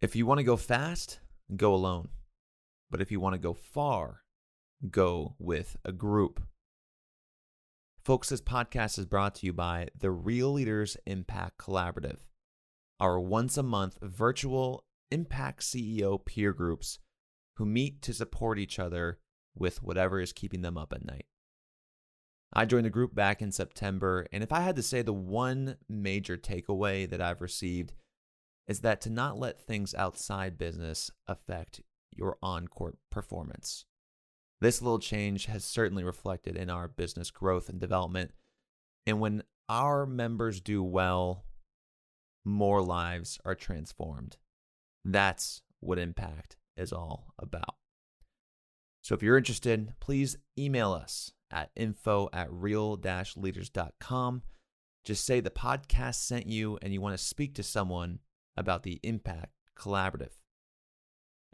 If you want to go fast, go alone. But if you want to go far, go with a group. Folks, this podcast is brought to you by the Real Leaders Impact Collaborative, our once a month virtual impact CEO peer groups who meet to support each other with whatever is keeping them up at night. I joined the group back in September, and if I had to say the one major takeaway that I've received is that to not let things outside business affect your on court performance. This little change has certainly reflected in our business growth and development. And when our members do well, more lives are transformed. That's what impact is all about. So if you're interested, please email us at info at real leaders.com. Just say the podcast sent you and you want to speak to someone about the Impact Collaborative.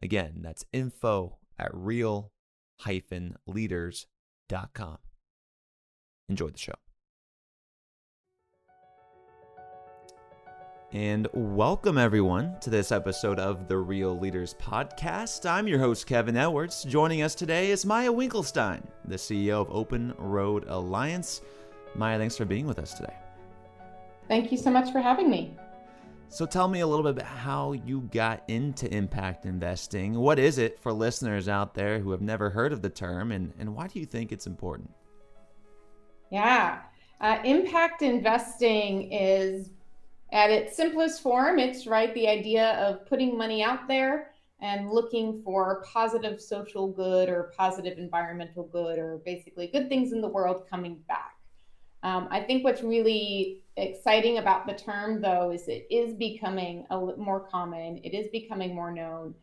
Again, that's info at real leaders.com. Enjoy the show. And welcome everyone to this episode of the Real Leaders Podcast. I'm your host, Kevin Edwards. Joining us today is Maya Winkelstein, the CEO of Open Road Alliance. Maya, thanks for being with us today. Thank you so much for having me. So tell me a little bit about how you got into impact investing. What is it for listeners out there who have never heard of the term, and, and why do you think it's important? Yeah, uh, impact investing is at its simplest form, it's right the idea of putting money out there and looking for positive social good or positive environmental good or basically good things in the world coming back. Um, I think what's really exciting about the term, though, is it is becoming a little more common. It is becoming more known.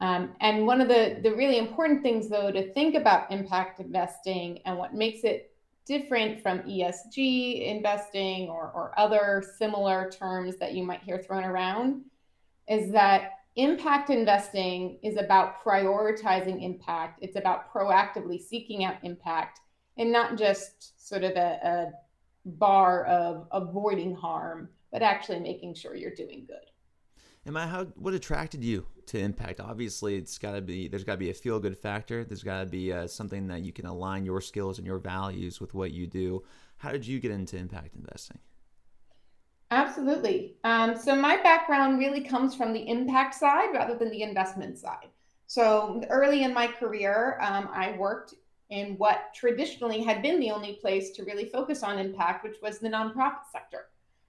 Um, and one of the, the really important things, though, to think about impact investing and what makes it different from ESG investing or, or other similar terms that you might hear thrown around is that impact investing is about prioritizing impact. It's about proactively seeking out impact and not just sort of a, a bar of avoiding harm, but actually making sure you're doing good. Maya how what attracted you to impact? Obviously, it's got to be there's got to be a feel good factor. There's got to be uh, something that you can align your skills and your values with what you do. How did you get into impact investing? Absolutely. Um, so my background really comes from the impact side rather than the investment side. So early in my career, um, I worked in what traditionally had been the only place to really focus on impact, which was the nonprofit sector.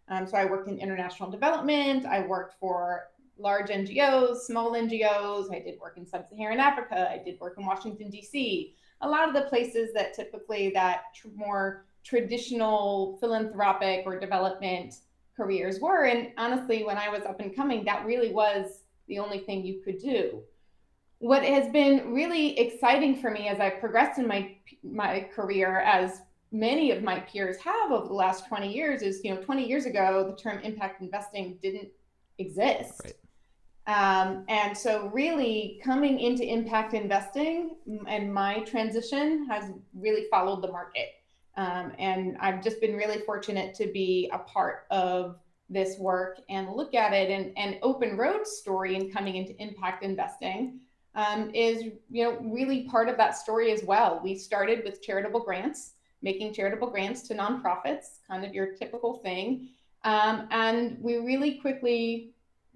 Um, so I worked in international development. I worked for large NGOs, small NGOs. I did work in sub-Saharan Africa. I did work in Washington D.C. A lot of the places that typically that tr- more traditional philanthropic or development careers were. And honestly, when I was up and coming, that really was the only thing you could do what has been really exciting for me as I've progressed in my my career, as many of my peers have over the last 20 years, is you know 20 years ago the term impact investing didn't exist. Right. Um, and so, really, coming into impact investing and my transition has really followed the market. Um, and I've just been really fortunate to be a part of this work and look at it. And, and Open Road's story in coming into impact investing um, is you know really part of that story as well. We started with charitable grants, making charitable grants to nonprofits, kind of your typical thing, um, and we really quickly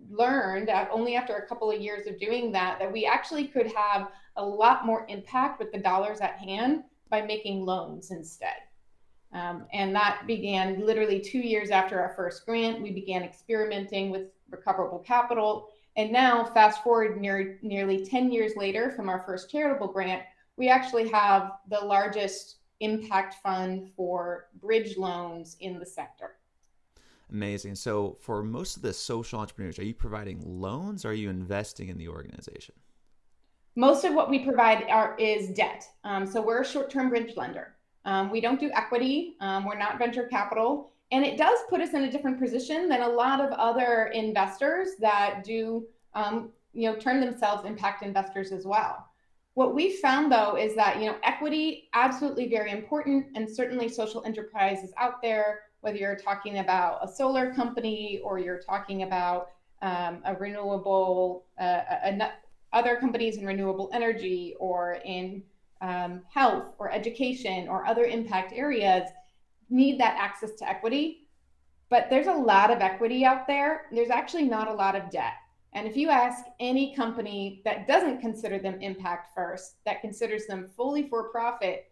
learned that only after a couple of years of doing that that we actually could have a lot more impact with the dollars at hand by making loans instead. Um, and that began literally two years after our first grant. We began experimenting with recoverable capital and now, fast forward near, nearly 10 years later from our first charitable grant, we actually have the largest impact fund for bridge loans in the sector. Amazing. So, for most of the social entrepreneurs, are you providing loans or are you investing in the organization? Most of what we provide are, is debt. Um, so, we're a short term bridge lender. Um, we don't do equity, um, we're not venture capital. And it does put us in a different position than a lot of other investors that do, um, you know, term themselves impact investors as well. What we found though is that, you know, equity absolutely very important and certainly social enterprise is out there whether you're talking about a solar company or you're talking about um, a renewable, uh, a, a, other companies in renewable energy or in um, health or education or other impact areas need that access to equity. But there's a lot of equity out there. There's actually not a lot of debt. And if you ask any company that doesn't consider them impact first, that considers them fully for profit,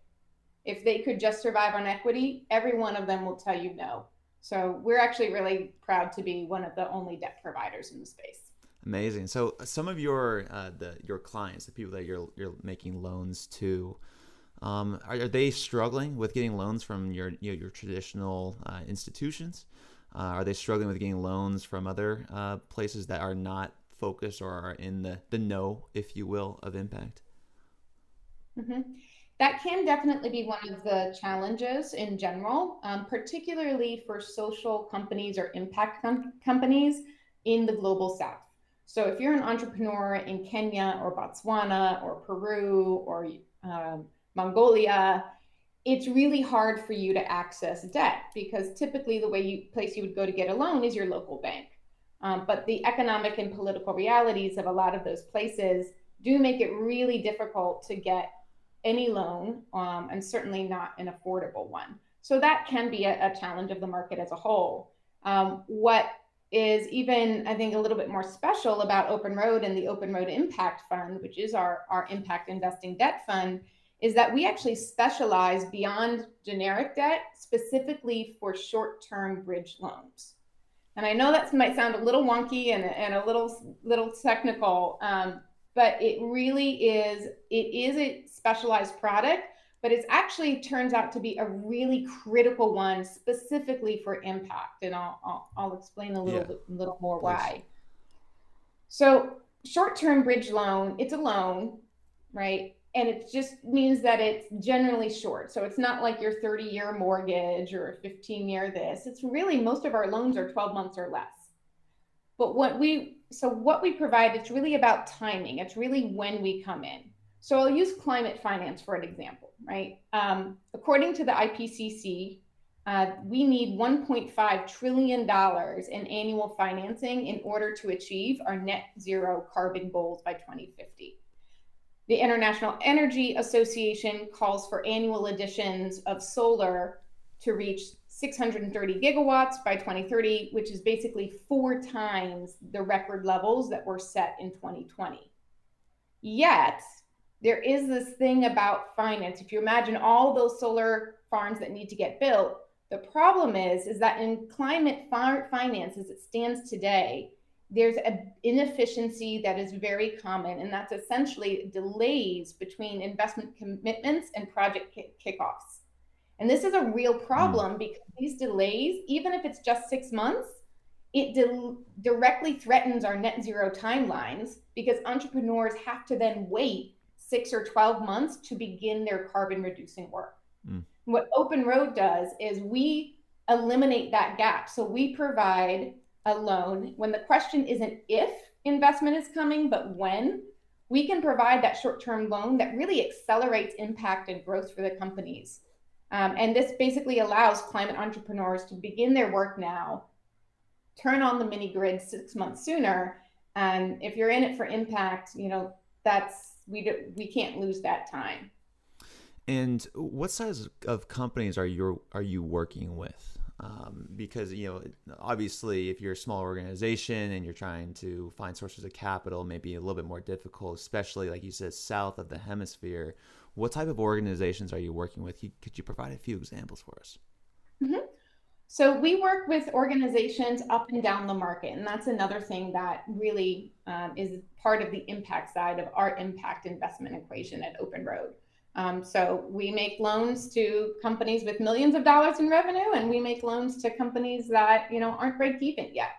if they could just survive on equity, every one of them will tell you no. So we're actually really proud to be one of the only debt providers in the space. Amazing. So some of your uh, the your clients, the people that you're you're making loans to, um, are, are, they struggling with getting loans from your you know, your traditional uh, institutions? Uh, are they struggling with getting loans from other uh, places that are not focused or are in the the know, if you will, of impact? Mm-hmm that can definitely be one of the challenges in general, um, particularly for social companies or impact com- companies in the global south. So, if you're an entrepreneur in Kenya or Botswana or Peru or um, Mongolia, it's really hard for you to access debt because typically the way you place you would go to get a loan is your local bank. Um, but the economic and political realities of a lot of those places do make it really difficult to get any loan um, and certainly not an affordable one. So that can be a, a challenge of the market as a whole. Um, what is even, I think, a little bit more special about Open Road and the Open Road Impact Fund, which is our, our impact investing debt fund, is that we actually specialize beyond generic debt specifically for short term bridge loans. And I know that might sound a little wonky and, and a little little technical, um, but it really is it is a specialized product but it actually turns out to be a really critical one specifically for impact and i'll i'll, I'll explain a little yeah. bit little more Please. why so short-term bridge loan it's a loan right and it just means that it's generally short. So it's not like your 30 year mortgage or a 15 year this. It's really most of our loans are 12 months or less. But what we so what we provide it's really about timing. It's really when we come in. So i'll use climate finance for an example right? Um, according to the ipcc uh, we need 1.5 trillion dollars in annual financing in order to achieve our net zero carbon goals by 2050 the international energy association calls for annual additions of solar to reach 630 gigawatts by 2030, which is basically four times the record levels that were set in 2020. Yet, there is this thing about finance. If you imagine all those solar farms that need to get built, the problem is is that in climate finance as it stands today, there's an inefficiency that is very common, and that's essentially delays between investment commitments and project kickoffs. And this is a real hmm. problem mm. because these delays, even if it's just six months, it di- directly threatens our net zero timelines because entrepreneurs have to then wait six or 12 months to begin their carbon reducing work. Mm. What Open Road does is we eliminate that gap. So we provide a loan when the question isn't if investment is coming, but when. We can provide that short term loan that really accelerates impact and growth for the companies. Um, and this basically allows climate entrepreneurs to begin their work now, turn on the mini grid six months sooner. And if you're in it for impact, you know, that's, we, do, we can't lose that time. And what size of companies are you are you working with? Um, because you know, obviously, if you're a small organization and you're trying to find sources of capital, maybe a little bit more difficult, especially like you said, south of the hemisphere. What type of organizations are you working with? Could you provide a few examples for us? Mm-hmm. So we work with organizations up and down the market, and that's another thing that really um, is part of the impact side of our impact investment equation at Open Road. Um, so we make loans to companies with millions of dollars in revenue, and we make loans to companies that you know aren't break even yet.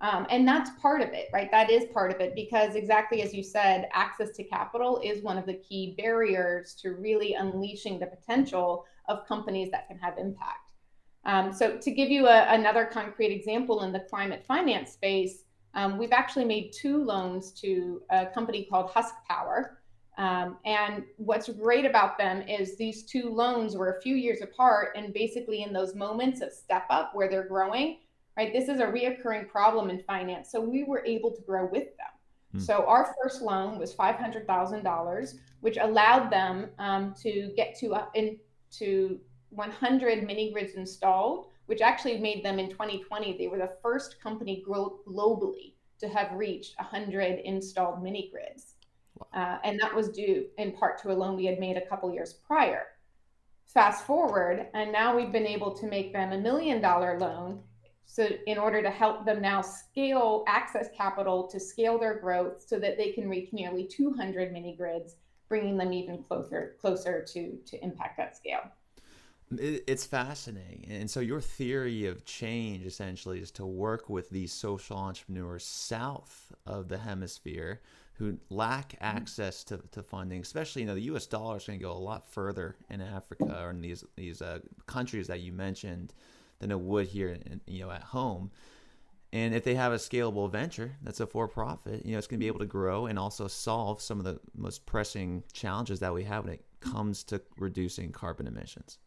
Um, and that's part of it, right? That is part of it because exactly as you said, access to capital is one of the key barriers to really unleashing the potential of companies that can have impact. Um, so to give you a, another concrete example in the climate finance space, um, we've actually made two loans to a company called Husk Power. Um, and what's great about them is these two loans were a few years apart, and basically in those moments of step up where they're growing, right? This is a reoccurring problem in finance. So we were able to grow with them. Hmm. So our first loan was five hundred thousand dollars, which allowed them um, to get to uh, into 100 mini grids installed, which actually made them in 2020. They were the first company globally to have reached 100 installed mini grids. Uh, and that was due in part to a loan we had made a couple years prior. Fast forward, and now we've been able to make them a million dollar loan. So, in order to help them now scale access capital to scale their growth so that they can reach nearly 200 mini grids, bringing them even closer closer to, to impact at scale. It's fascinating. And so, your theory of change essentially is to work with these social entrepreneurs south of the hemisphere who lack mm-hmm. access to, to funding, especially you know the U.S. dollar is going to go a lot further in Africa or in these these uh, countries that you mentioned than it would here, in, you know, at home. And if they have a scalable venture that's a for profit, you know, it's going to be able to grow and also solve some of the most pressing challenges that we have when it comes to reducing carbon emissions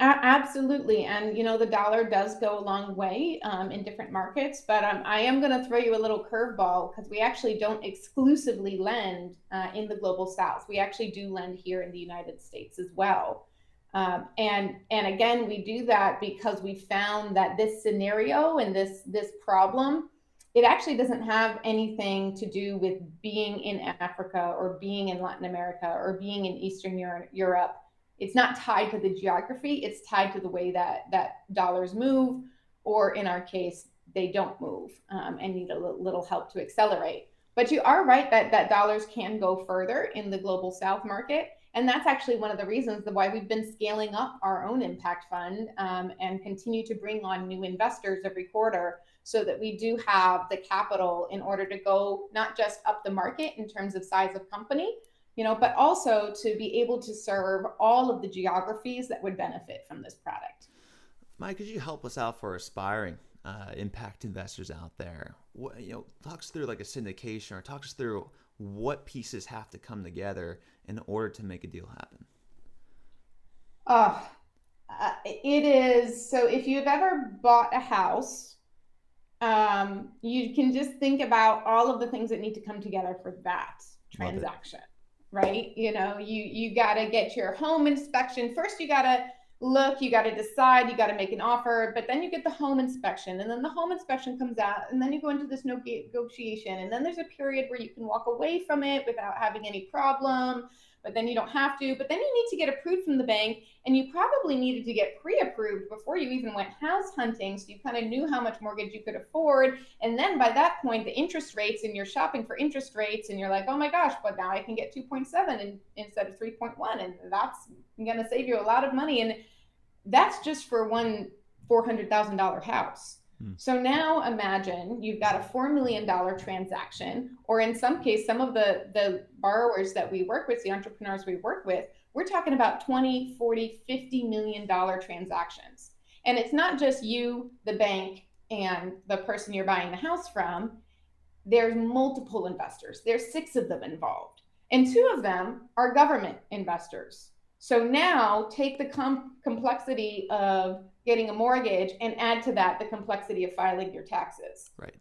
absolutely. And, you know, the dollar does go a long way um, in different markets, but um, I am going to throw you a little curveball because we actually don't exclusively lend uh, in the global south. We actually do lend here in the United States as well. Um, and and again, we do that because we found that this scenario and this this problem, it actually doesn't have anything to do with being in Africa or being in Latin America or being in Eastern Europe it's not tied to the geography. It's tied to the way that that dollars move or in our case they don't move um, and need a little help to accelerate. But you are right that that dollars can go further in the global south market and that's actually one of the reasons why we've been scaling up our own impact fund um, and continue to bring on new investors every quarter so that we do have the capital in order to go not just up the market in terms of size of company you know, but also to be able to serve all of the geographies that would benefit from this product. Maya, could you help us out for aspiring uh, impact investors out there? What, you know, talk us through like a syndication or talk us through what pieces have to come together in order to make a deal happen. Uh, uh, it is so if you've ever bought a house um, you can just think about all of the things that need to come together for that transaction right? You know, you you got to get your home inspection. First you got to look, you got to decide, you got to make an offer, but then you get the home inspection and then the home inspection comes out and then you go into this negotiation and then there's a period where you can walk away from it without having any problem but then you don't have to. But then you need to get approved from the bank, and you probably needed to get pre approved before you even went house hunting. So you kind of knew how much mortgage you could afford. And then by that point, the interest rates, and you're shopping for interest rates, and you're like, oh my gosh, but now I can get 2.7 in, instead of 3.1. And that's going to save you a lot of money. And that's just for one $400,000 house. Hmm. So now imagine you've got a $4 million transaction, or in some case, some of the, the borrowers that we work with, the entrepreneurs we work with, we're talking about 20, 40, 50 million dollar transactions. And it's not just you, the bank, and the person you're buying the house from. There's multiple investors. There's six of them involved. And two of them are government investors. So now take the com- complexity of getting a mortgage and add to that the complexity of filing your taxes. Right.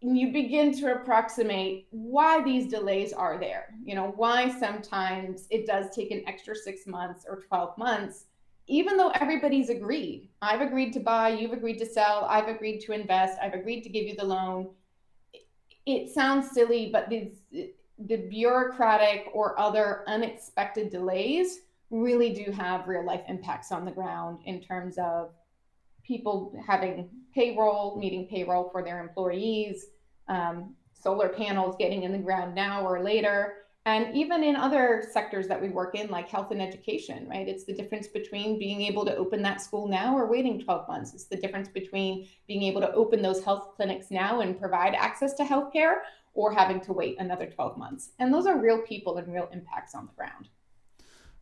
And you begin to approximate why these delays are there. You know, why sometimes it does take an extra six months or 12 months, even though everybody's agreed. I've agreed to buy, you've agreed to sell, I've agreed to invest, I've agreed to give you the loan. It sounds silly, but these the bureaucratic or other unexpected delays really do have real life impacts on the ground in terms of people having payroll, meeting payroll for their employees, um, solar panels getting in the ground now or later. and even in other sectors that we work in, like health and education, right? It's the difference between being able to open that school now or waiting 12 months. It's the difference between being able to open those health clinics now and provide access to healthcare or having to wait another 12 months. And those are real people and real impacts on the ground.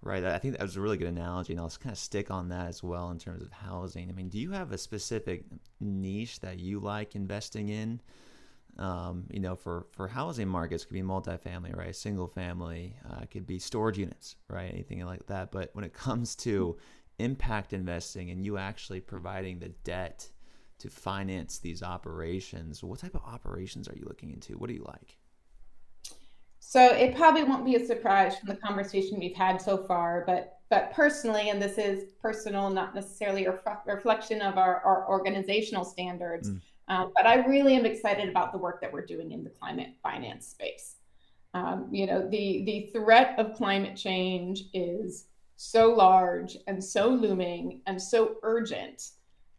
Right. I think that was a really good analogy, and I'll kind of stick on that as well in terms of housing. I mean, do you have a specific niche that you like investing in? Um, you know, for, for housing markets, could be multifamily, right? Single family, uh, could be storage units, right? Anything like that. But when it comes to impact investing and you actually providing the debt to finance these operations, what type of operations are you looking into? What do you like? So it probably won't be a surprise from the conversation we've had so far, but but personally, and this is personal, not necessarily a reflection of our, our organizational standards. Mm um, but I really am excited about the work that we're doing in the climate finance space. Um, you know, the the threat of climate change is so large and so looming and so urgent,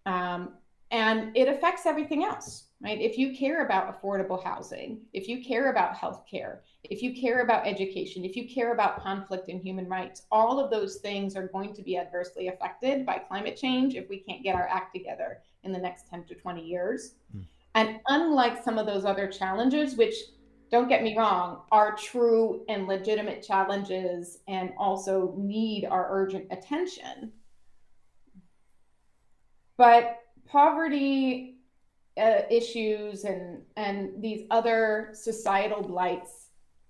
um, and it affects everything else, right? If you care about affordable housing, if you care about healthcare, if you care about education, if you care about conflict and human rights, all of those things are going to be adversely affected by climate change if we can't get our act together in the next 10 to 20 years. Mm. And unlike some of those other challenges, which don't get me wrong, are true and legitimate challenges and also need our urgent attention. But poverty uh, issues and, and these other societal blights,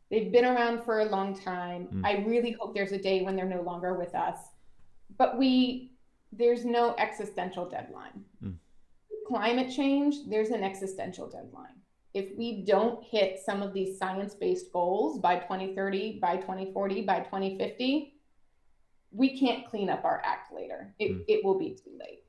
they've been around for a long time. Mm. I really hope there's a day when they're no longer with us. But we there's no existential deadline. Mm. Climate change, there's an existential deadline. If we don't hit some of these science based goals by 2030, by 2040, by 2050, we can't clean up our act later. It, mm. it will be too late.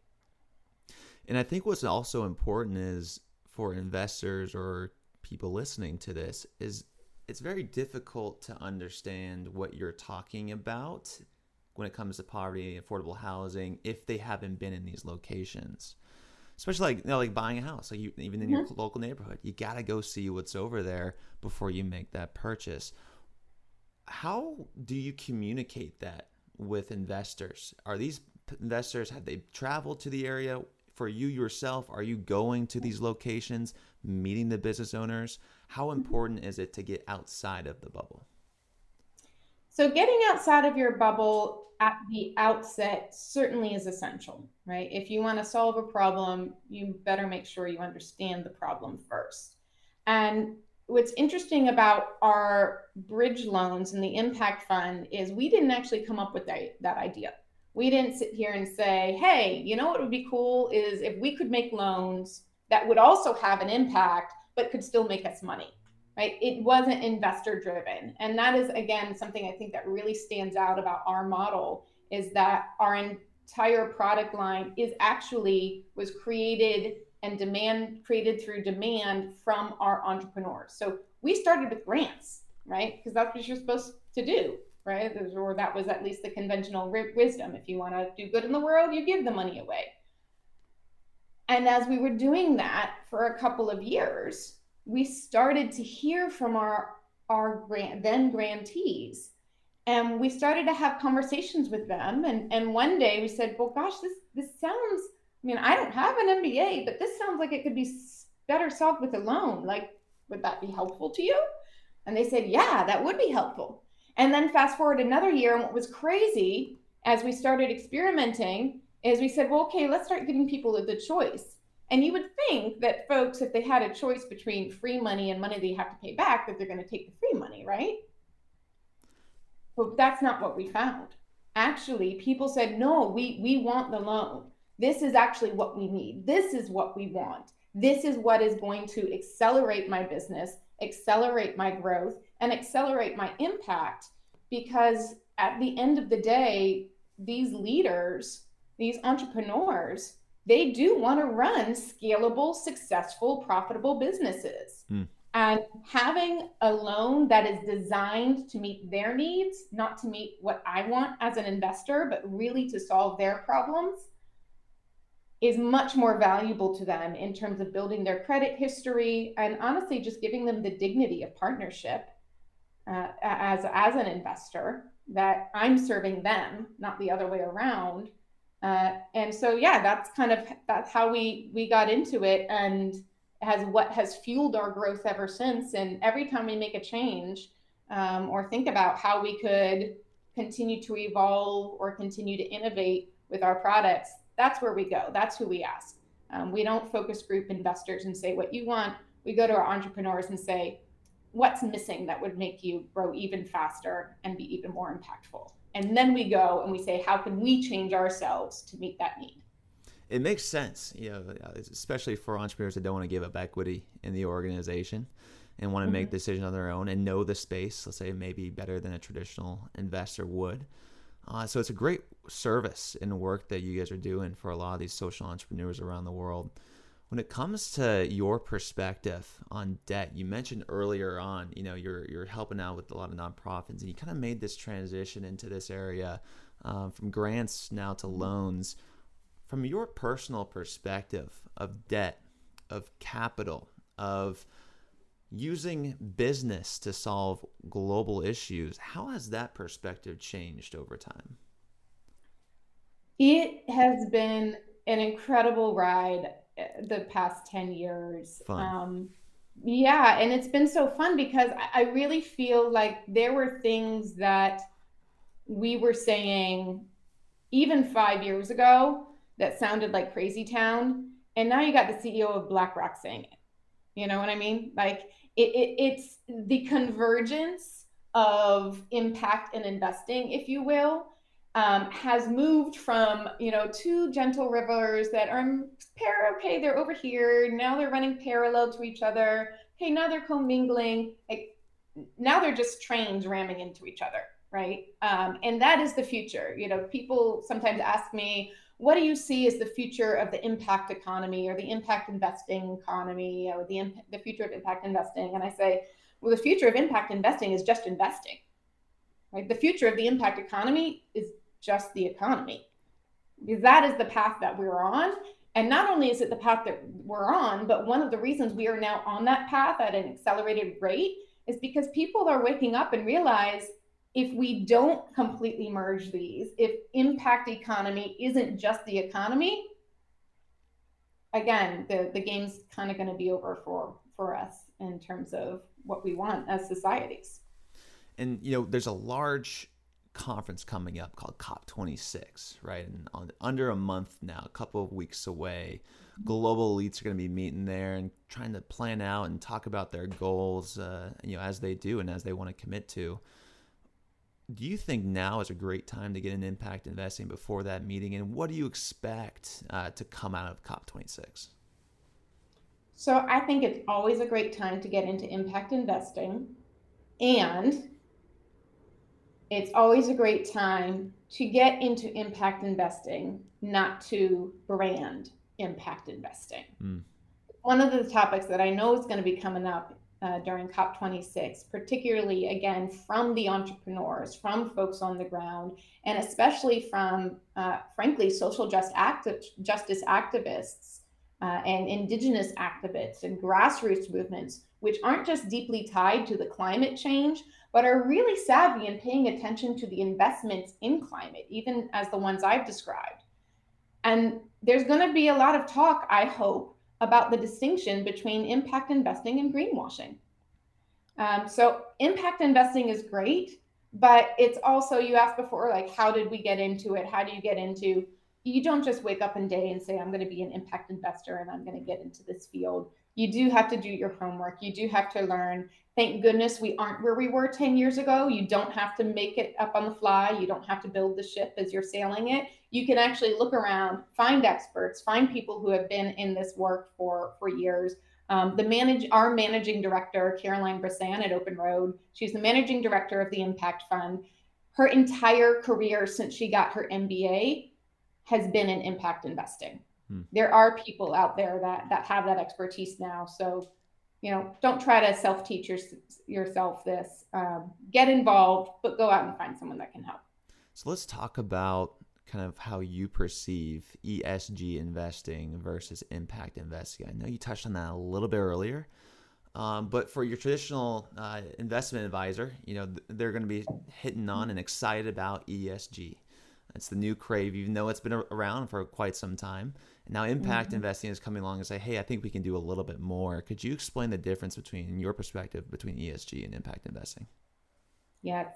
And I think what's also important is for investors or people listening to this is it's very difficult to understand what you're talking about when it comes to poverty, and affordable housing, if they haven't been in these locations. Especially like you know, like buying a house, like you, even in mm-hmm. your local neighborhood, you gotta go see what's over there before you make that purchase. How do you communicate that with investors? Are these investors have they traveled to the area? For you yourself, are you going to these locations, meeting the business owners? How mm-hmm. important is it to get outside of the bubble? So, getting outside of your bubble at the outset certainly is essential, right? If you want to solve a problem, you better make sure you understand the problem first. And what's interesting about our bridge loans and the impact fund is we didn't actually come up with that, that idea. We didn't sit here and say, hey, you know what would be cool is if we could make loans that would also have an impact, but could still make us money right? It wasn't investor driven. And that is, again, something I think that really stands out about our model is that our entire product line is actually was created and demand created through demand from our entrepreneurs. So we started with grants, right? Because that's what you're supposed to do, right? Or that was at least the conventional wisdom. If you want to do good in the world, you give the money away. And as we were doing that for a couple of years, we started to hear from our our grant, then grantees and we started to have conversations with them and and one day we said well gosh this this sounds i mean i don't have an mba but this sounds like it could be better solved with a loan like would that be helpful to you and they said yeah that would be helpful and then fast forward another year and what was crazy as we started experimenting is we said well okay let's start giving people the choice and you would think that folks, if they had a choice between free money and money they have to pay back, that they're going to take the free money, right? But that's not what we found. Actually, people said, no, we, we want the loan. This is actually what we need. This is what we want. This is what is going to accelerate my business, accelerate my growth, and accelerate my impact. Because at the end of the day, these leaders, these entrepreneurs, they do want to run scalable, successful, profitable businesses. Mm. And having a loan that is designed to meet their needs, not to meet what I want as an investor, but really to solve their problems, is much more valuable to them in terms of building their credit history and honestly just giving them the dignity of partnership uh, as as an investor that I'm serving them, not the other way around. Uh, and so, yeah, that's kind of that's how we we got into it, and has what has fueled our growth ever since. And every time we make a change um, or think about how we could continue to evolve or continue to innovate with our products, that's where we go. That's who we ask. Um, we don't focus group investors and say what you want. We go to our entrepreneurs and say, what's missing that would make you grow even faster and be even more impactful? And then we go and we say, how can we change ourselves to meet that need? It makes sense, you know, especially for entrepreneurs that don't want to give up equity in the organization and want to mm-hmm. make decisions on their own and know the space, let's say maybe better than a traditional investor would. Uh, so it's a great service and work that you guys are doing for a lot of these social entrepreneurs around the world. When it comes to your perspective on debt, you mentioned earlier on, you know, you're you're helping out with a lot of nonprofits, and you kind of made this transition into this area um, from grants now to loans. From your personal perspective of debt, of capital, of using business to solve global issues, how has that perspective changed over time? It has been an incredible ride the past 10 years. Um, yeah, and it's been so fun because I, I really feel like there were things that we were saying even five years ago that sounded like crazy town. And now you got the CEO of BlackRock saying it. You know what I mean? Like it, it, it's the convergence of impact and investing, if you will, um, has moved from you know two gentle rivers that are pair okay they're over here now they're running parallel to each other. Okay now they're commingling. Like, now they're just trains ramming into each other right? Um, and that is the future. You know people sometimes ask me what do you see as the future of the impact economy or the impact investing economy or the, imp- the future of impact investing? And i say well the future of impact investing is just investing right? The future of the impact economy is just the economy. Because that is the path that we're on. And not only is it the path that we're on, but one of the reasons we are now on that path at an accelerated rate is because people are waking up and realize if we don't completely merge these, if impact economy isn't just the economy, again, the, the game's kind of going to be over for, for us in terms of what we want as societies. And, you know, there's a large conference coming up called COP26, right? And on, under a month now, a couple of weeks away, global elites are going to be meeting there and trying to plan out and talk about their goals, uh, you know, as they do and as they want to commit to. Do you think now is a great time to get an impact investing before that meeting? And what do you expect uh, to come out of COP26? So I think it's always a great time to get into impact investing. And it's always a great time to get into impact investing, not to brand impact investing. Mm. One of the topics that I know is going to be coming up uh, during COP26, particularly again from the entrepreneurs, from folks on the ground, and especially from, uh, frankly, social just acti- justice activists uh, and indigenous activists and grassroots movements, which aren't just deeply tied to the climate change, but are really savvy in paying attention to the investments in climate, even as the ones I've described. And there's going to be a lot of talk, I hope, about the distinction between impact investing and greenwashing. Um, so, impact investing is great, but it's also, you asked before, like, how did we get into it? How do you get into? You don't just wake up one day and say, I'm going to be an impact investor and I'm going to get into this field. You do have to do your homework. You do have to learn thank goodness we aren't where we were 10 years ago. You don't have to make it up on the fly. You don't have to build the ship as you're sailing it. You can actually look around, find experts, find people who have been in this work for, for years. Um, the manage our managing director, Caroline Bressan at Open Road, she's the managing director of the Impact Fund. Her entire career since she got her MBA has been in impact investing. Hmm. There are people out there that that have that expertise now. So you know, don't try to self teach your, yourself this. Um, get involved, but go out and find someone that can help. So let's talk about kind of how you perceive ESG investing versus impact investing. I know you touched on that a little bit earlier. Um, but for your traditional uh, investment advisor, you know they're going to be hitting on and excited about ESG. It's the new crave, even though it's been around for quite some time. And now impact mm-hmm. investing is coming along and say, hey, I think we can do a little bit more. Could you explain the difference between your perspective between ESG and impact investing? Yes.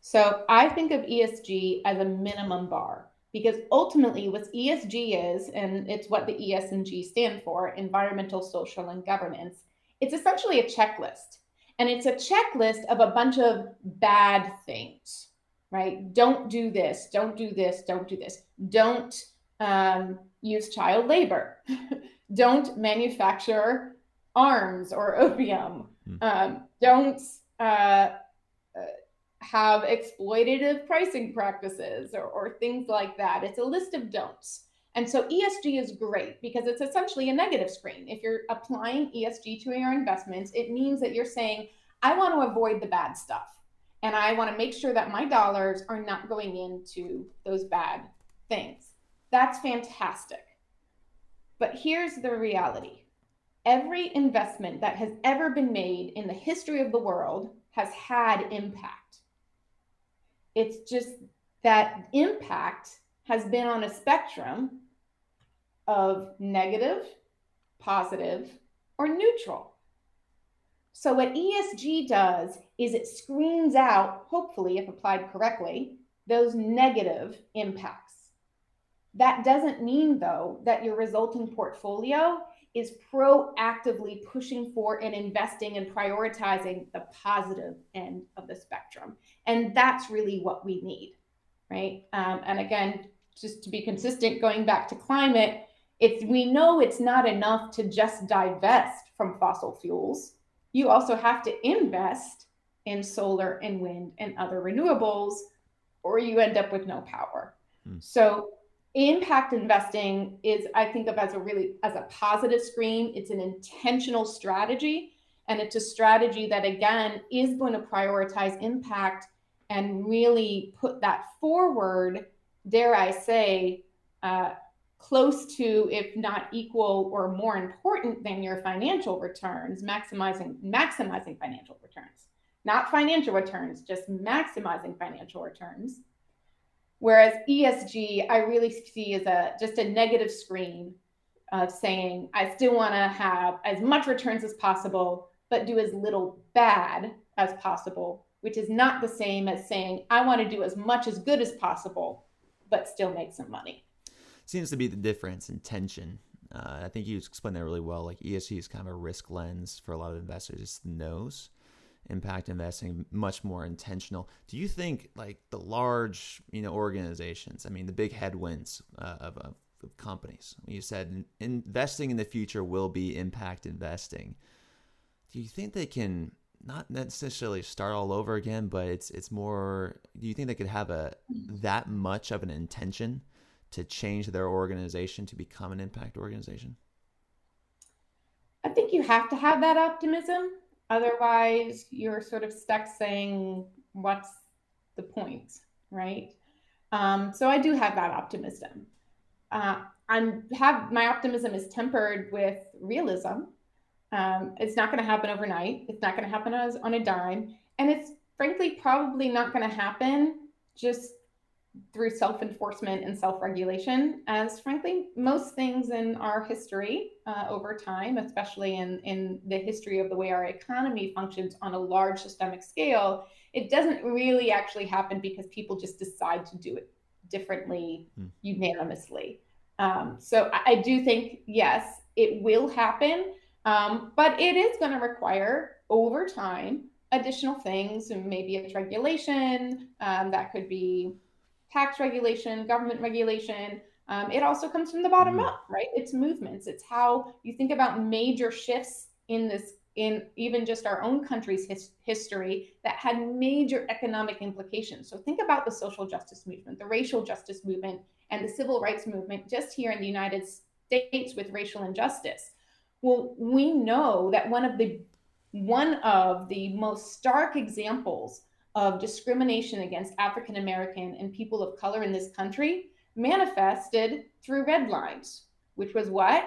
So I think of ESG as a minimum bar because ultimately what ESG is, and it's what the ES and G stand for, environmental, social, and governance, it's essentially a checklist. And it's a checklist of a bunch of bad things, right? Don't do this, don't do this, don't do this. Don't um, use child labor. don't manufacture arms or opium. Hmm. Um, don't uh, uh have exploitative pricing practices or, or things like that. It's a list of don'ts. And so ESG is great because it's essentially a negative screen. If you're applying ESG to your investments, it means that you're saying, I want to avoid the bad stuff. And I want to make sure that my dollars are not going into those bad things. That's fantastic. But here's the reality every investment that has ever been made in the history of the world has had impact. It's just that impact has been on a spectrum of negative, positive, or neutral. So, what ESG does is it screens out, hopefully, if applied correctly, those negative impacts. That doesn't mean, though, that your resulting portfolio is proactively pushing for and investing and prioritizing the positive end of the spectrum. And that's really what we need, right? Um, and again, just to be consistent, going back to climate, it's we know it's not enough to just divest from fossil fuels. You also have to invest in solar and wind and other renewables, or you end up with no power. Hmm. So impact investing is i think of as a really as a positive screen it's an intentional strategy and it's a strategy that again is going to prioritize impact and really put that forward dare i say uh, close to if not equal or more important than your financial returns maximizing maximizing financial returns not financial returns just maximizing financial returns Whereas ESG, I really see as a just a negative screen of saying I still want to have as much returns as possible, but do as little bad as possible, which is not the same as saying I want to do as much as good as possible, but still make some money. Seems to be the difference in tension. Uh, I think you explained that really well. Like ESG is kind of a risk lens for a lot of investors. It's the nose impact investing much more intentional do you think like the large you know organizations i mean the big headwinds uh, of, of, of, companies you said investing in the future will be impact investing do you think they can not necessarily start all over again but it's it's more do you think they could have a that much of an intention to change their organization to become an impact organization i think you have to have that optimism Otherwise, you're sort of stuck saying, what's the point, right? Um, so I do have that optimism. Uh, I'm have my optimism is tempered with realism. Um, it's not going to happen overnight. It's not going to happen as, on a dime, and it's frankly probably not going to happen just through self enforcement and self regulation, as frankly, most things in our history uh, over time, especially in, in the history of the way our economy functions on a large systemic scale, it doesn't really actually happen because people just decide to do it differently mm. unanimously. Um, so I, I, do think, yes, it will happen, um, but it is going to require over time additional things, maybe it's regulation um, that could be tax regulation, government regulation. Um, it also comes from the bottom mm. up, right? It's movements. It's how you think about major shifts in this, in even just our own country's his, history that had major economic implications. So think about the social justice movement, the racial justice movement, and the civil rights movement just here in the United States with racial injustice. Well, we know that one of the one of the most stark examples of discrimination against African American and people of color in this country manifested through red lines, which was what?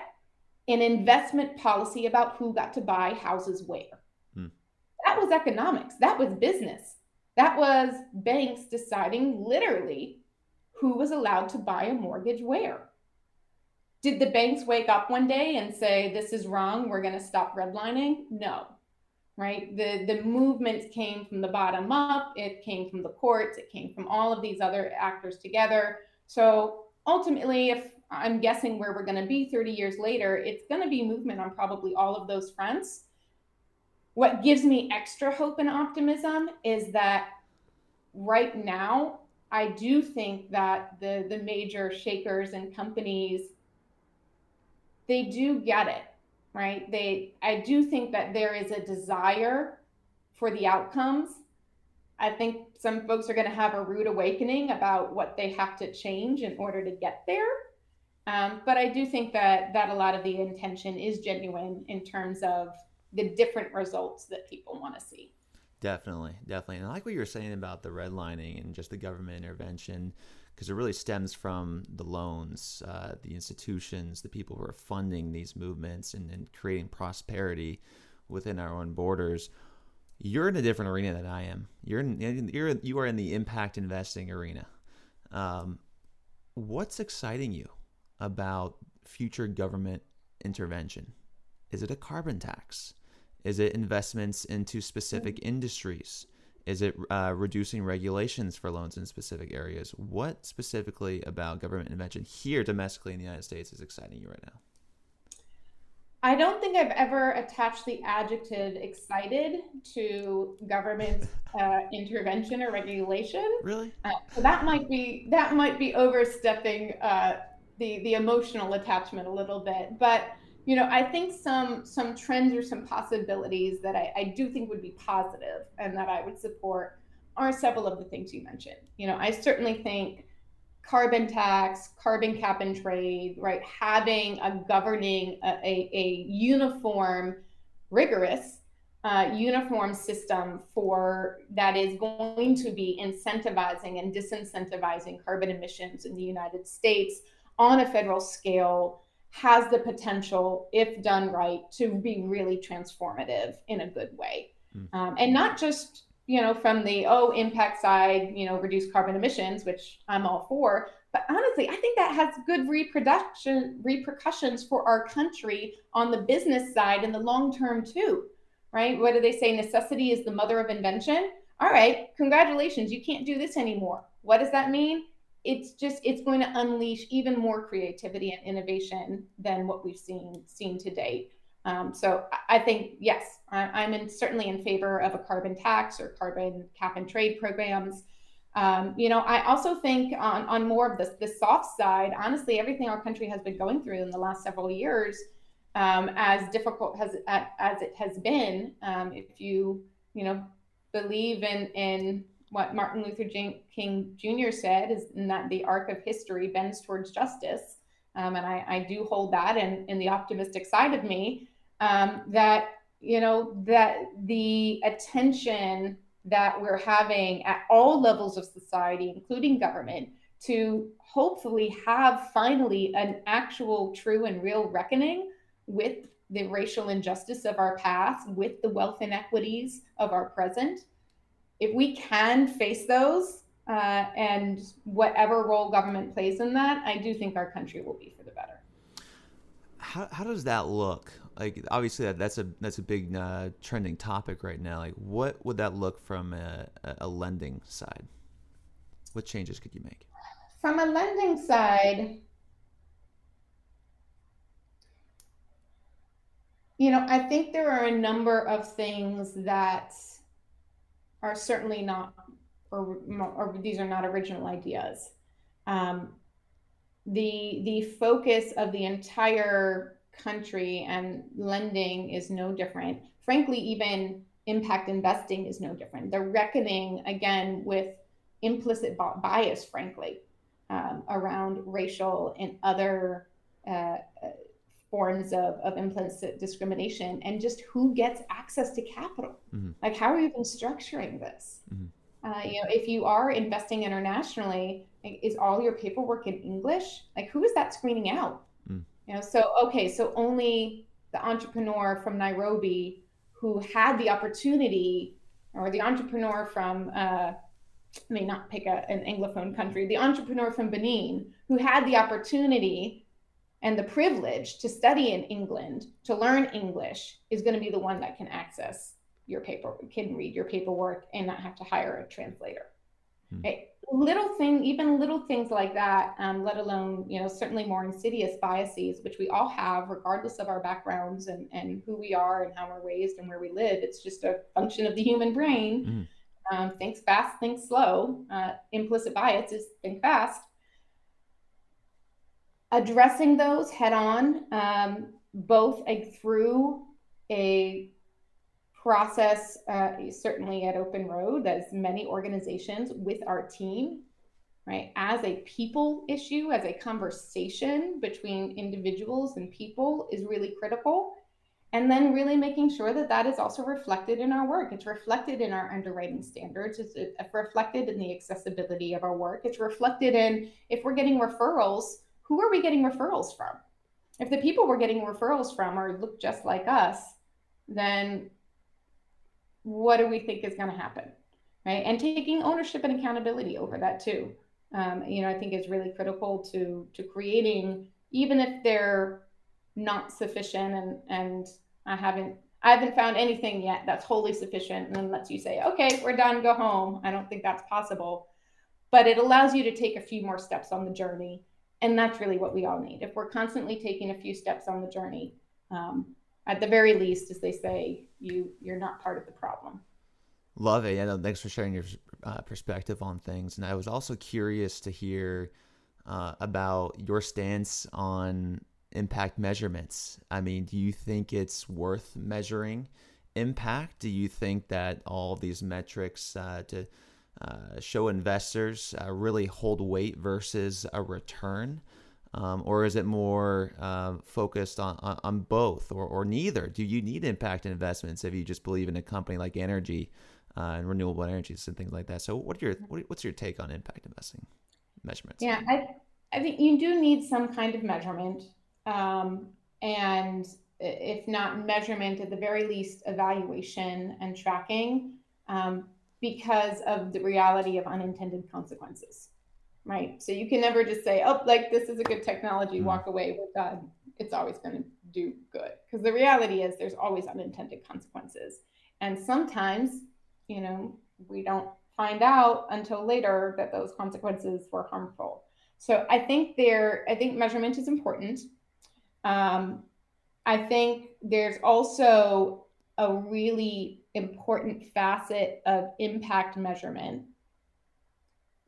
an investment policy about who got to buy houses where. Hmm. That was economics, that was business. That was banks deciding literally who was allowed to buy a mortgage where. Did the banks wake up one day and say, This is wrong, we're going to stop redlining? No. Right? The, the movement came from the bottom up, it came from the courts, it came from all of these other actors together. So ultimately, if I'm guessing where we're going to be 30 years later, it's going to be movement on probably all of those fronts. What gives me extra hope and optimism is that right now, I do think that the, the major shakers and companies, they do get it, right? They, I do think that there is a desire for the outcomes. I think some folks are going to have a rude awakening about what they have to change in order to get there. Um, but I do think that that a lot of the intention is genuine in terms of the different results that people want to see. Definitely, definitely. And I like what you were saying about the redlining and just the government intervention, because it really stems from the loans, uh, the institutions, the people who are funding these movements and, and creating prosperity within our own borders. You're in a different arena than I am. You're in, you're you are in the impact investing arena. Um, what's exciting you about future government intervention? Is it a carbon tax? Is it investments into specific mm. industries? Is it uh, reducing regulations for loans in specific areas? What specifically about government intervention here domestically in the United States is exciting you right now? I don't think I've ever attached the adjective excited to government uh, intervention or regulation. Really? Uh, so that might be that might be overstepping uh, the the emotional attachment a little bit, but you know, I think some some trends or some possibilities that I, I do think would be positive and that I would support are several of the things you mentioned. You know, I certainly think carbon tax, carbon cap and trade, right? Having a governing a, a, a uniform, rigorous, uh, uniform system for that is going to be incentivizing and disincentivizing carbon emissions in the United States on a federal scale has the potential, if done right, to be really transformative in a good way. Mm. Um, and not just, you know, from the, oh, impact side, you know, reduce carbon emissions, which I'm all for, but honestly, I think that has good reproduction repercussions for our country on the business side in the long term too, right? What do they say? Necessity is the mother of invention. All right, congratulations, you can't do this anymore. What does that mean? It's just it's going to unleash even more creativity and innovation than what we've seen seen to date. Um, so I think yes, I, am in, certainly in favor of a carbon tax or carbon cap and trade programs. Um, you know, I also think on, on more of the, the soft side, honestly, everything our country has been going through in the last several years, um, as difficult as as it has been, um, if you you know believe in in what Martin Luther King Jr. said is that the arc of history bends towards justice. Um, and I, I, do hold that in, in the optimistic side of me um, that, you know, that the attention that we're having at all levels of society, including government, to hopefully have finally an actual, true, and real reckoning with the racial injustice of our past, with the wealth inequities of our present, if we can face those uh, and whatever role government plays in that, I do think our country will be for the better. How, how does that look? Like obviously that, that's a that's a big uh, trending topic right now. Like what would that look from a, a lending side? What changes could you make? From a lending side, you know, I think there are a number of things that are certainly not, or, or these are not original ideas. Um, the the focus of the entire country and lending is no different. Frankly, even impact investing is no different. They're reckoning again with implicit bias, frankly, um, around racial and other uh, forms of, of implicit discrimination and just who gets access to capital. Mm-hmm. Like, how are you even structuring this? Mm-hmm. Uh, you know, if you are investing internationally, is all your paperwork in English? Like, who is that screening out? Mm. You know, so okay, so only the entrepreneur from Nairobi who had the opportunity, or the entrepreneur from, uh, may not pick a, an Anglophone country, the entrepreneur from Benin who had the opportunity and the privilege to study in England, to learn English, is going to be the one that can access your paper, can read your paperwork and not have to hire a translator. Hmm. Right? Little thing, even little things like that, um, let alone, you know, certainly more insidious biases, which we all have, regardless of our backgrounds and, and who we are and how we're raised and where we live. It's just a function of the human brain. Mm. Um, thinks fast, thinks slow. Uh, implicit bias is think fast addressing those head on, um, both a, through a process, uh, certainly at Open Road, as many organizations with our team, right? As a people issue, as a conversation between individuals and people is really critical. And then really making sure that that is also reflected in our work. It's reflected in our underwriting standards. It's reflected in the accessibility of our work. It's reflected in if we're getting referrals who are we getting referrals from? If the people we're getting referrals from are look just like us, then what do we think is going to happen? Right. And taking ownership and accountability over that too. Um, you know, I think is really critical to to creating, even if they're not sufficient and and I haven't I haven't found anything yet that's wholly sufficient and then lets you say, okay, we're done, go home. I don't think that's possible. But it allows you to take a few more steps on the journey and that's really what we all need. If we're constantly taking a few steps on the journey, um, at the very least, as they say, you you're not part of the problem. Love it. Yeah, thanks for sharing your uh, perspective on things. And I was also curious to hear uh, about your stance on impact measurements. I mean, do you think it's worth measuring impact? Do you think that all these metrics uh, to uh, show investors uh, really hold weight versus a return? Um, or is it more uh, focused on, on, both or, or neither? Do you need impact investments if you just believe in a company like energy uh, and renewable energies and things like that? So, what are your what, what's your take on impact investing measurements? Yeah, I, I think you do need some kind of measurement, um, and if not measurement, at the very least, evaluation and tracking. Um, because of the reality of unintended consequences, right? So you can never just say, oh, like this is a good technology, mm-hmm. walk away, with that. It's always going to do good. Because the reality is there's always unintended consequences. And sometimes, you know, we don't find out until later that those consequences were harmful. So I think there, I think measurement is important. Um, I think there's also a really important facet of impact measurement,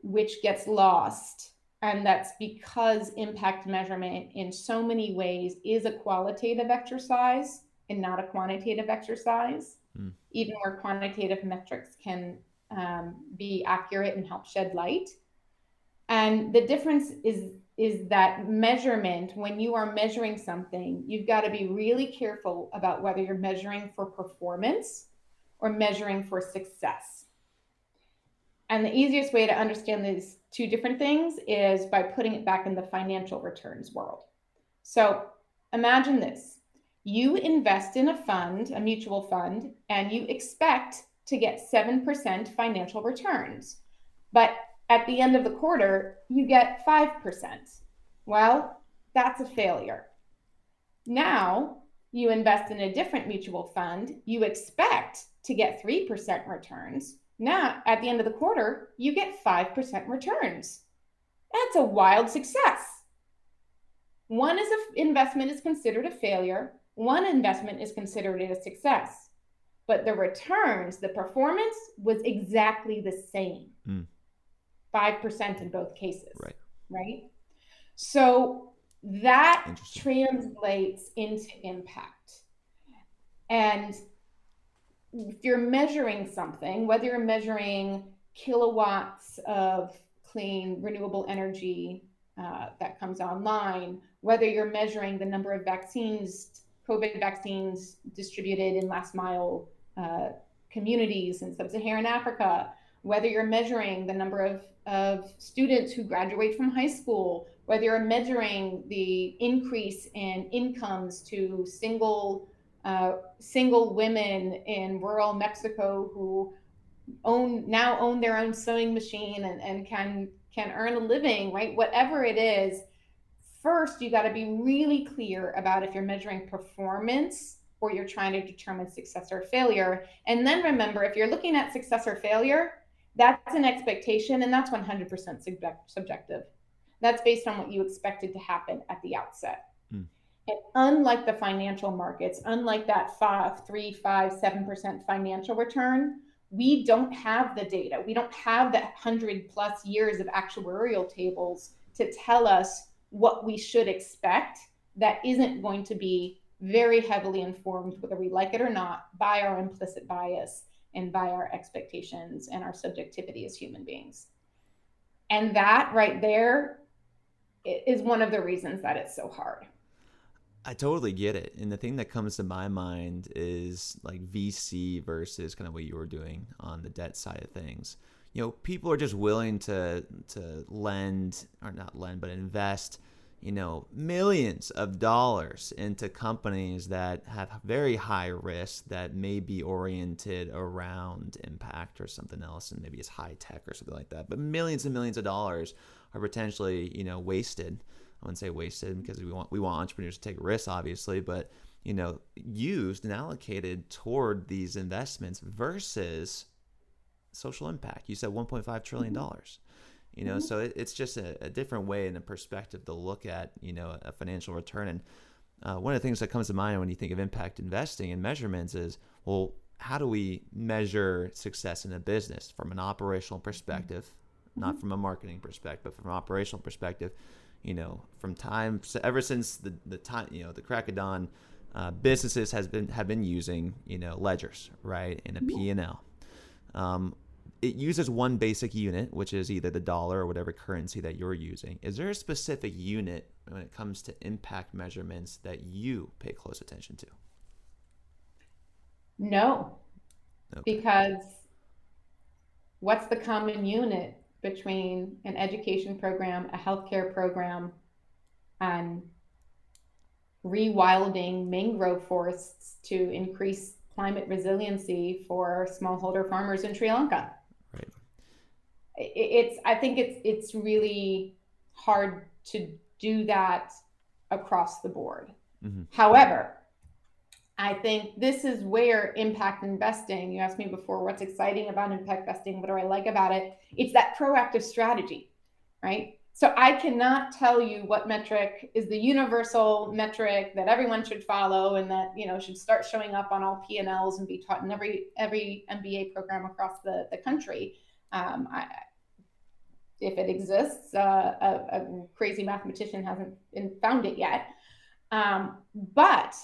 which gets lost. And that's because impact measurement, in so many ways, is a qualitative exercise and not a quantitative exercise, mm. even where quantitative metrics can um, be accurate and help shed light. And the difference is is that measurement when you are measuring something you've got to be really careful about whether you're measuring for performance or measuring for success. And the easiest way to understand these two different things is by putting it back in the financial returns world. So imagine this you invest in a fund, a mutual fund, and you expect to get 7% financial returns. But at the end of the quarter, you get 5%. Well, that's a failure. Now you invest in a different mutual fund, you expect to get 3% returns. Now, at the end of the quarter, you get 5% returns. That's a wild success. One is a investment is considered a failure, one investment is considered a success. But the returns, the performance was exactly the same. Mm. 5% in both cases. Right. Right. So that translates into impact. And if you're measuring something, whether you're measuring kilowatts of clean renewable energy uh, that comes online, whether you're measuring the number of vaccines, COVID vaccines distributed in last mile uh, communities in sub Saharan Africa, whether you're measuring the number of, of students who graduate from high school, whether you're measuring the increase in incomes to single uh, single women in rural Mexico who own now own their own sewing machine and, and can can earn a living, right? Whatever it is, first you got to be really clear about if you're measuring performance or you're trying to determine success or failure. And then remember, if you're looking at success or failure, that's an expectation and that's 100% subject, subjective. That's based on what you expected to happen at the outset. Mm. And unlike the financial markets, unlike that five, three, five, seven percent financial return, we don't have the data. We don't have the hundred plus years of actuarial tables to tell us what we should expect that isn't going to be very heavily informed, whether we like it or not, by our implicit bias and by our expectations and our subjectivity as human beings. And that right there is one of the reasons that it's so hard. I totally get it. And the thing that comes to my mind is like VC versus kind of what you were doing on the debt side of things. You know, people are just willing to to lend or not lend, but invest, you know, millions of dollars into companies that have very high risk that may be oriented around impact or something else and maybe it's high tech or something like that. But millions and millions of dollars are potentially you know wasted. I wouldn't say wasted because we want we want entrepreneurs to take risks, obviously, but you know used and allocated toward these investments versus social impact. You said 1.5 trillion mm-hmm. dollars. You know, mm-hmm. so it, it's just a, a, different way and a perspective to look at you know a financial return. And uh, one of the things that comes to mind when you think of impact investing and measurements is well, how do we measure success in a business from an operational perspective? Not mm-hmm. from a marketing perspective, but from an operational perspective. You know, from time ever since the the time you know the crack of dawn, uh, businesses has been have been using you know ledgers right in a mm-hmm. P and L. Um, it uses one basic unit, which is either the dollar or whatever currency that you're using. Is there a specific unit when it comes to impact measurements that you pay close attention to? No, okay. because what's the common unit between an education program, a healthcare program, and rewilding mangrove forests to increase climate resiliency for smallholder farmers in Sri Lanka. Right. It's I think it's it's really hard to do that across the board. Mm-hmm. However, I think this is where impact investing, you asked me before, what's exciting about impact investing? What do I like about it? It's that proactive strategy, right? So I cannot tell you what metric is the universal metric that everyone should follow and that, you know, should start showing up on all P&Ls and be taught in every, every MBA program across the, the country. Um, I, if it exists, uh, a, a, crazy mathematician hasn't found it yet. Um, but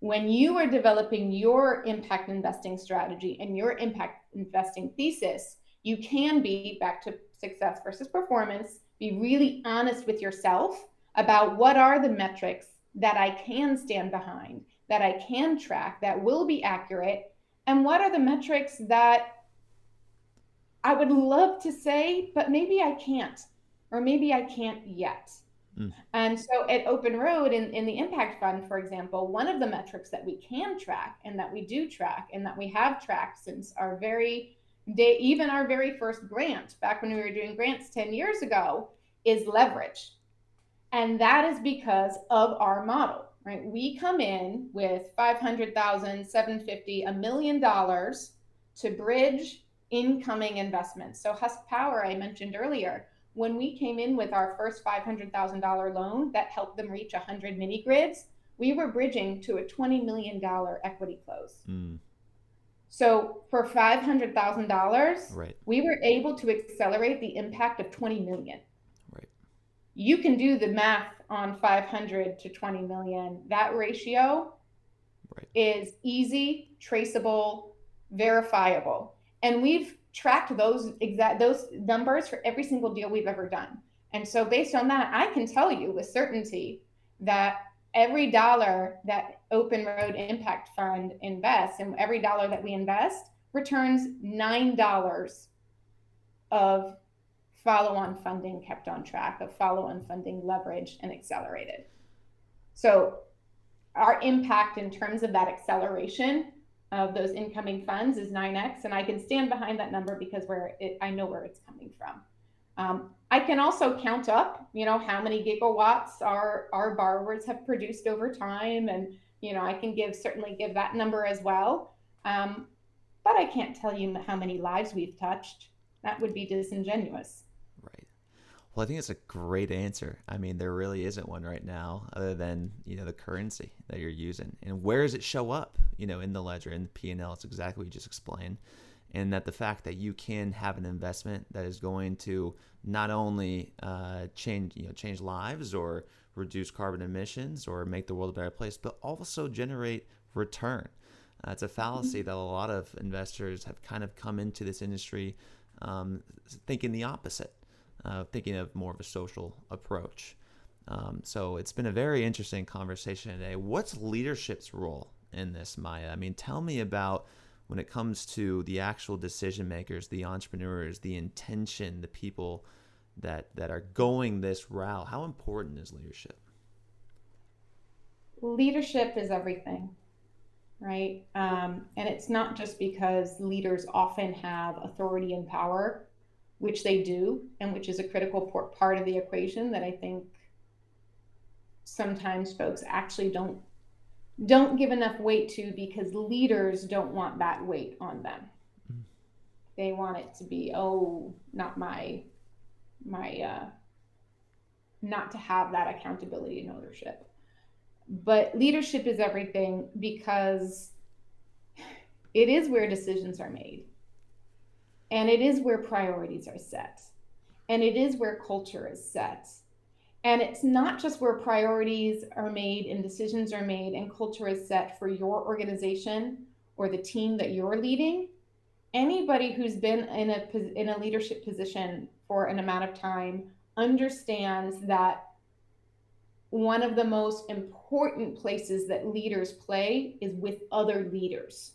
when you are developing your impact investing strategy and your impact investing thesis, you can be back to success versus performance, be really honest with yourself about what are the metrics that I can stand behind, that I can track, that will be accurate, and what are the metrics that I would love to say, but maybe I can't, or maybe I can't yet. Mm. And so at Open Road in, in the Impact Fund, for example, one of the metrics that we can track and that we do track and that we have tracked since our very day, even our very first grant, back when we were doing grants 10 years ago, is leverage. And that is because of our model, right? We come in with 500,000, 750, a million dollars to bridge incoming investments. So Husk Power, I mentioned earlier, when we came in with our first $500,000 loan that helped them reach 100 mini grids, we were bridging to a $20 million equity close. Mm. So for $500,000, right. we were able to accelerate the impact of 20 million. Right. You can do the math on 500 to 20 million. That ratio right. is easy, traceable, verifiable. And we've tracked those exact those numbers for every single deal we've ever done. And so based on that, I can tell you with certainty that every dollar that Open Road Impact Fund invests and every dollar that we invest returns $9 of follow on funding kept on track, of follow on funding leveraged and accelerated. So, our impact in terms of that acceleration of those incoming funds is 9x, and I can stand behind that number because where it, I know where it's coming from. Um, I can also count up, you know, how many gigawatts our our borrowers have produced over time, and you know, I can give certainly give that number as well. Um, but I can't tell you how many lives we've touched. That would be disingenuous. Well, I think it's a great answer. I mean, there really isn't one right now other than, you know, the currency that you're using. And where does it show up, you know, in the ledger, in the P&L? It's exactly what you just explained. And that the fact that you can have an investment that is going to not only uh, change, you know, change lives or reduce carbon emissions or make the world a better place, but also generate return. Uh, it's a fallacy that a lot of investors have kind of come into this industry um, thinking the opposite, uh, thinking of more of a social approach. Um, so it's been a very interesting conversation today. What's leadership's role in this, Maya? I mean, tell me about when it comes to the actual decision makers, the entrepreneurs, the intention, the people that that are going this route. How important is leadership? Leadership is everything right? Um, and it's not just because leaders often have authority and power, which they do, and which is a critical part of the equation that I think sometimes folks actually don't don't give enough weight to because leaders don't want that weight on them. Mm. They want it to be, oh, not my my uh, not to have that accountability and ownership but leadership is everything because it is where decisions are made and it is where priorities are set and it is where culture is set and it's not just where priorities are made and decisions are made and culture is set for your organization or the team that you're leading anybody who's been in a in a leadership position for an amount of time understands that one of the most important places that leaders play is with other leaders.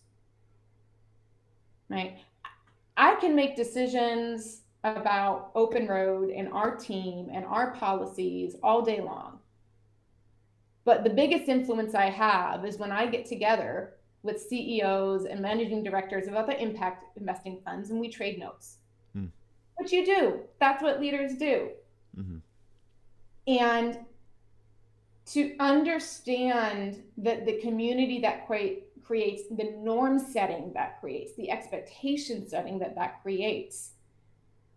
Right? I can make decisions about Open Road and our team and our policies all day long. But the biggest influence I have is when I get together with CEOs and managing directors of other impact investing funds and we trade notes. Mm. What you do, that's what leaders do. Mm-hmm. And to understand that the community that create, creates the norm setting that creates the expectation setting that that creates.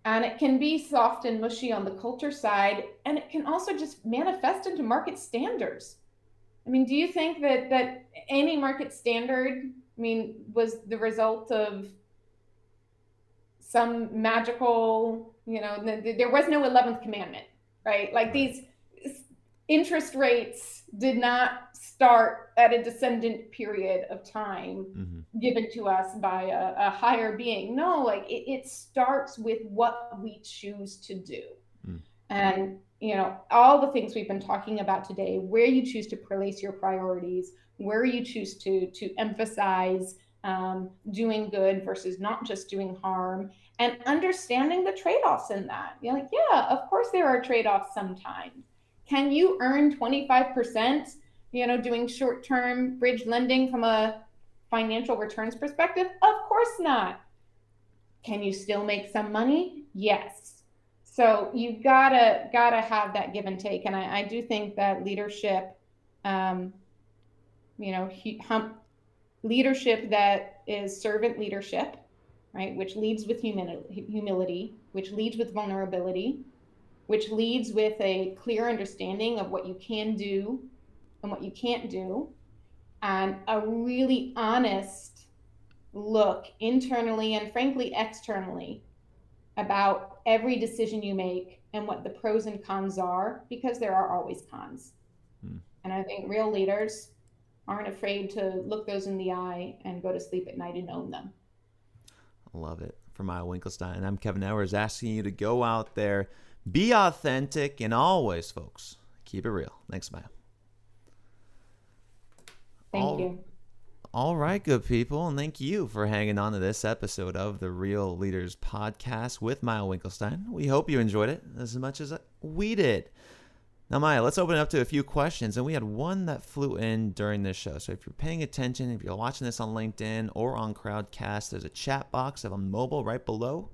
And it can be soft and mushy on the culture side and it can also just manifest into market standards. I mean do you think that that any market standard i mean was the result of some magical you know there was no 11th commandment right? Like these interest rates did not start at a descendant period of time mm-hmm. given to us by a, a higher being. No, like it, it, starts with what we choose to do. Mm. And, you know, all the things we've been talking about today, where you choose to place your priorities, where you choose to, to emphasize um, doing good versus not just doing harm, and understanding the trade offs in that. You're like, yeah, of course there are trade offs sometimes can you earn 25%, you know, doing short-term bridge lending from a financial returns perspective? Of course not. Can you still make some money? Yes. So you gotta gotta have that give and take, and I, I do think that leadership, um, you know, hum, leadership that is servant leadership, right, which leads with humility, humility, which leads with vulnerability, which leads with a clear understanding of what you can do and what you can't do, and a really honest look internally and frankly externally about every decision you make and what the pros and cons are, because there are always cons. Hmm. And I think real leaders aren't afraid to look those in the eye and go to sleep at night and own them. Love it. From Maya Winkelstein. I'm Kevin Edwards asking you to go out there be authentic and always, folks, keep it real. Thanks, Maya. Thank All, you. All right, good people, and thank you for hanging on to this episode of the Real Leaders Podcast with Maya Winkelstein. We hope you enjoyed it as much as we did. Now, Maya, let's open it up to a few questions. And we had one that flew in during this show. So if you're paying attention, if you're watching this on LinkedIn or on Crowdcast, there's a chat box on mobile right below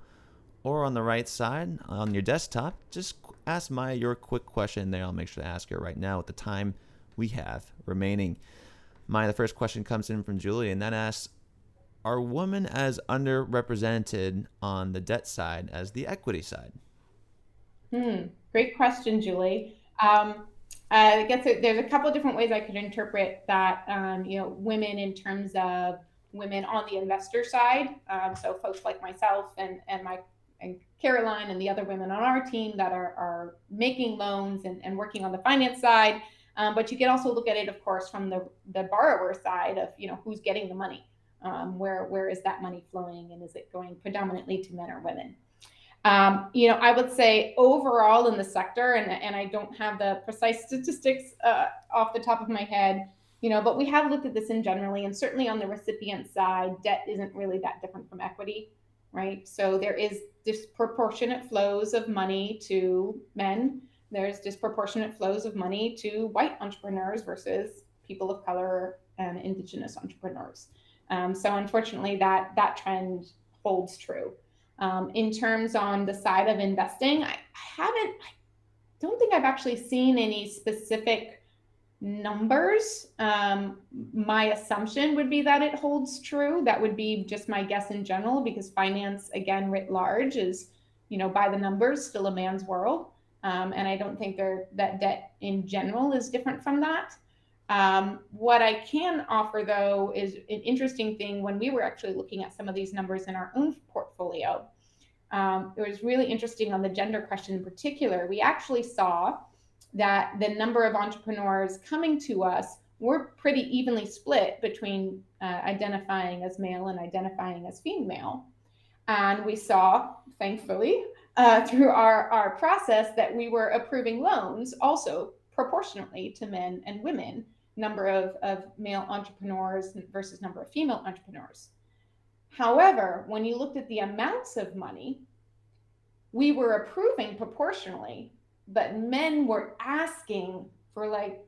or on the right side on your desktop. Just ask Maya your quick question there. I'll make sure to ask her right now with the time we have remaining. Maya, the first question comes in from Julie, and that asks Are women as underrepresented on the debt side as the equity side? Hmm, great question, Julie. Um, I guess there's a couple different ways I could interpret that. Um, you know, women in terms of women on the investor side. Um, so folks like myself and and my and Caroline and the other women on our team that are are making loans and, and working on the finance side. Um, but you can also look at it, of course, from the the borrower side of you know who's getting the money. Um, where where is that money flowing, and is it going predominantly to men or women? Um, you know, I would say overall in the sector, and, and I don't have the precise statistics uh, off the top of my head, you know, but we have looked at this in generally, and certainly on the recipient side, debt isn't really that different from equity, right? So there is disproportionate flows of money to men. There's disproportionate flows of money to white entrepreneurs versus people of color and indigenous entrepreneurs. Um, so unfortunately, that that trend holds true. Um, in terms on the side of investing, I, haven't, I don't think I've actually seen any specific numbers. Um, my assumption would be that it holds true. That would be just my guess in general, because finance, again, writ large, is, you know, by the numbers, still a man's world. Um, and I don't think there that debt in general is different from that. Um, what I can offer, though, is an interesting thing when we were actually looking at some of these numbers in our own portfolio. Um, it was really interesting on the gender question in particular. We actually saw that the number of entrepreneurs coming to us were pretty evenly split between uh, identifying as male and identifying as female. And we saw, thankfully, uh, through our, our process that we were approving loans also proportionately to men and women number of, of male entrepreneurs versus number of female entrepreneurs. However, when you looked at the amounts of money, we were approving proportionally, but men were asking for like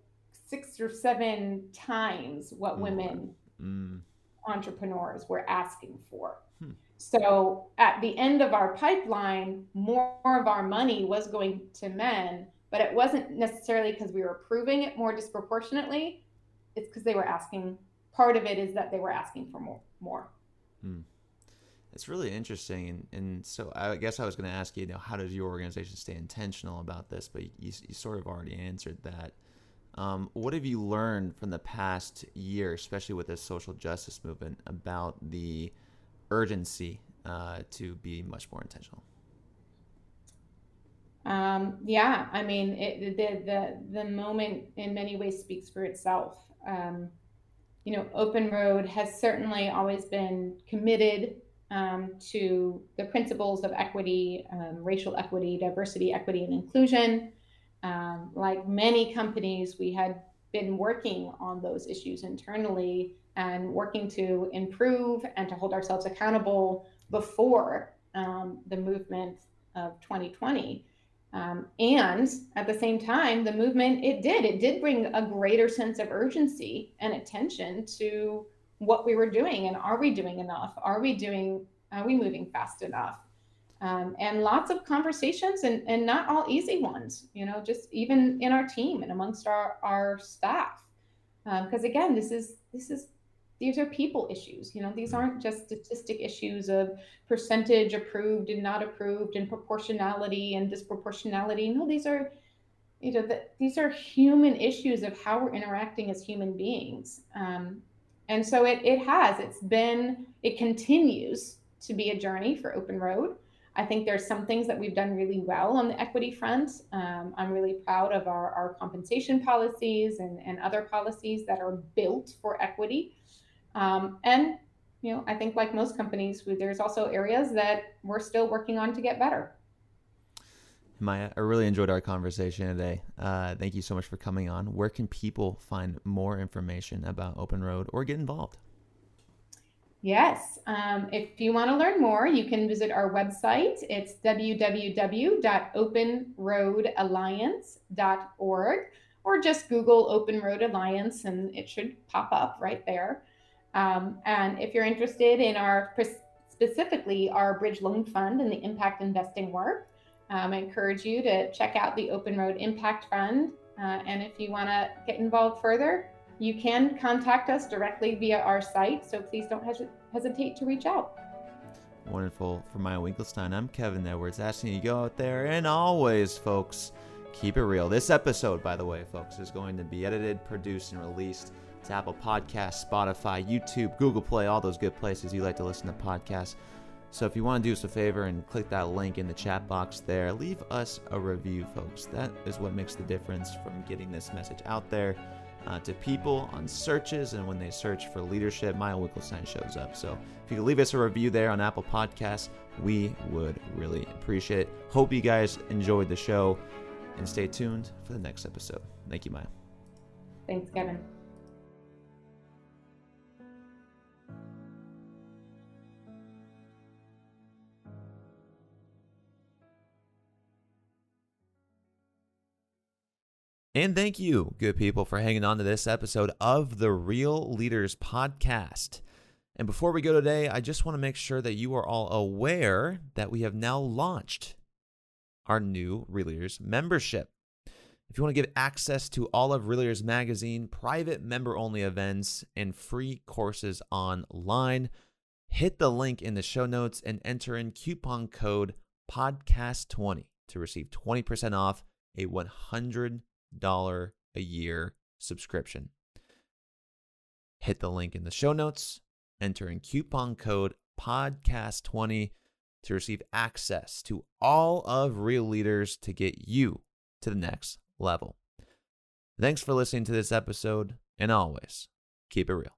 six or seven times what women mm. entrepreneurs were asking for. Hmm. So at the end of our pipeline, more of our money was going to men but it wasn't necessarily because we were approving it more disproportionately. It's because they were asking. Part of it is that they were asking for more. More. Hmm. It's really interesting, and, and so I guess I was going to ask you, you know, how does your organization stay intentional about this? But you, you sort of already answered that. Um, what have you learned from the past year, especially with the social justice movement, about the urgency uh, to be much more intentional? Um, yeah, I mean, it, the the the moment in many ways speaks for itself. Um, you know, Open Road has certainly always been committed um, to the principles of equity, um, racial equity, diversity, equity, and inclusion. Um, like many companies, we had been working on those issues internally and working to improve and to hold ourselves accountable before um, the movement of 2020. Um, and at the same time, the movement, it did, it did bring a greater sense of urgency and attention to what we were doing. And are we doing enough? Are we doing, are we moving fast enough? Um, and lots of conversations and, and not all easy ones, you know, just even in our team and amongst our, our staff. Because um, again, this is, this is these are people issues. You know, these aren't just statistic issues of percentage approved and not approved and proportionality and disproportionality. No, these are, you know, the, these are human issues of how we're interacting as human beings. Um, and so it, it has, it's been, it continues to be a journey for Open Road. I think there's some things that we've done really well on the equity front. Um, I'm really proud of our, our compensation policies and, and other policies that are built for equity. Um, and you know, I think like most companies, there's also areas that we're still working on to get better. Maya, I really enjoyed our conversation today. Uh, thank you so much for coming on. Where can people find more information about Open Road or get involved? Yes. Um, if you want to learn more, you can visit our website. It's www.openroadalliance.org or just Google Open Road Alliance and it should pop up right there. Um, and if you're interested in our specifically our Bridge Loan Fund and the impact investing work, um, I encourage you to check out the Open Road Impact Fund. Uh, and if you want to get involved further, you can contact us directly via our site. So please don't hes- hesitate to reach out. Wonderful. For Maya Winkelstein, I'm Kevin Edwards, asking you to go out there and always, folks, keep it real. This episode, by the way, folks, is going to be edited, produced, and released to Apple Podcasts, Spotify, YouTube, Google Play, all those good places you like to listen to podcasts. So if you want to do us a favor and click that link in the chat box there, leave us a review, folks. That is what makes the difference from getting this message out there uh, to people on searches. And when they search for leadership, Maya Winkelstein shows up. So if you could leave us a review there on Apple Podcasts, we would really appreciate it. Hope you guys enjoyed the show and stay tuned for the next episode. Thank you, Maya. Thanks, Kevin. And thank you, good people, for hanging on to this episode of the Real Leaders Podcast. And before we go today, I just want to make sure that you are all aware that we have now launched our new Real Leaders membership. If you want to get access to all of Real Leaders Magazine, private member only events, and free courses online, hit the link in the show notes and enter in coupon code podcast20 to receive 20% off a 100 dollar a year subscription. Hit the link in the show notes, enter in coupon code podcast20 to receive access to all of Real Leaders to get you to the next level. Thanks for listening to this episode, and always keep it real.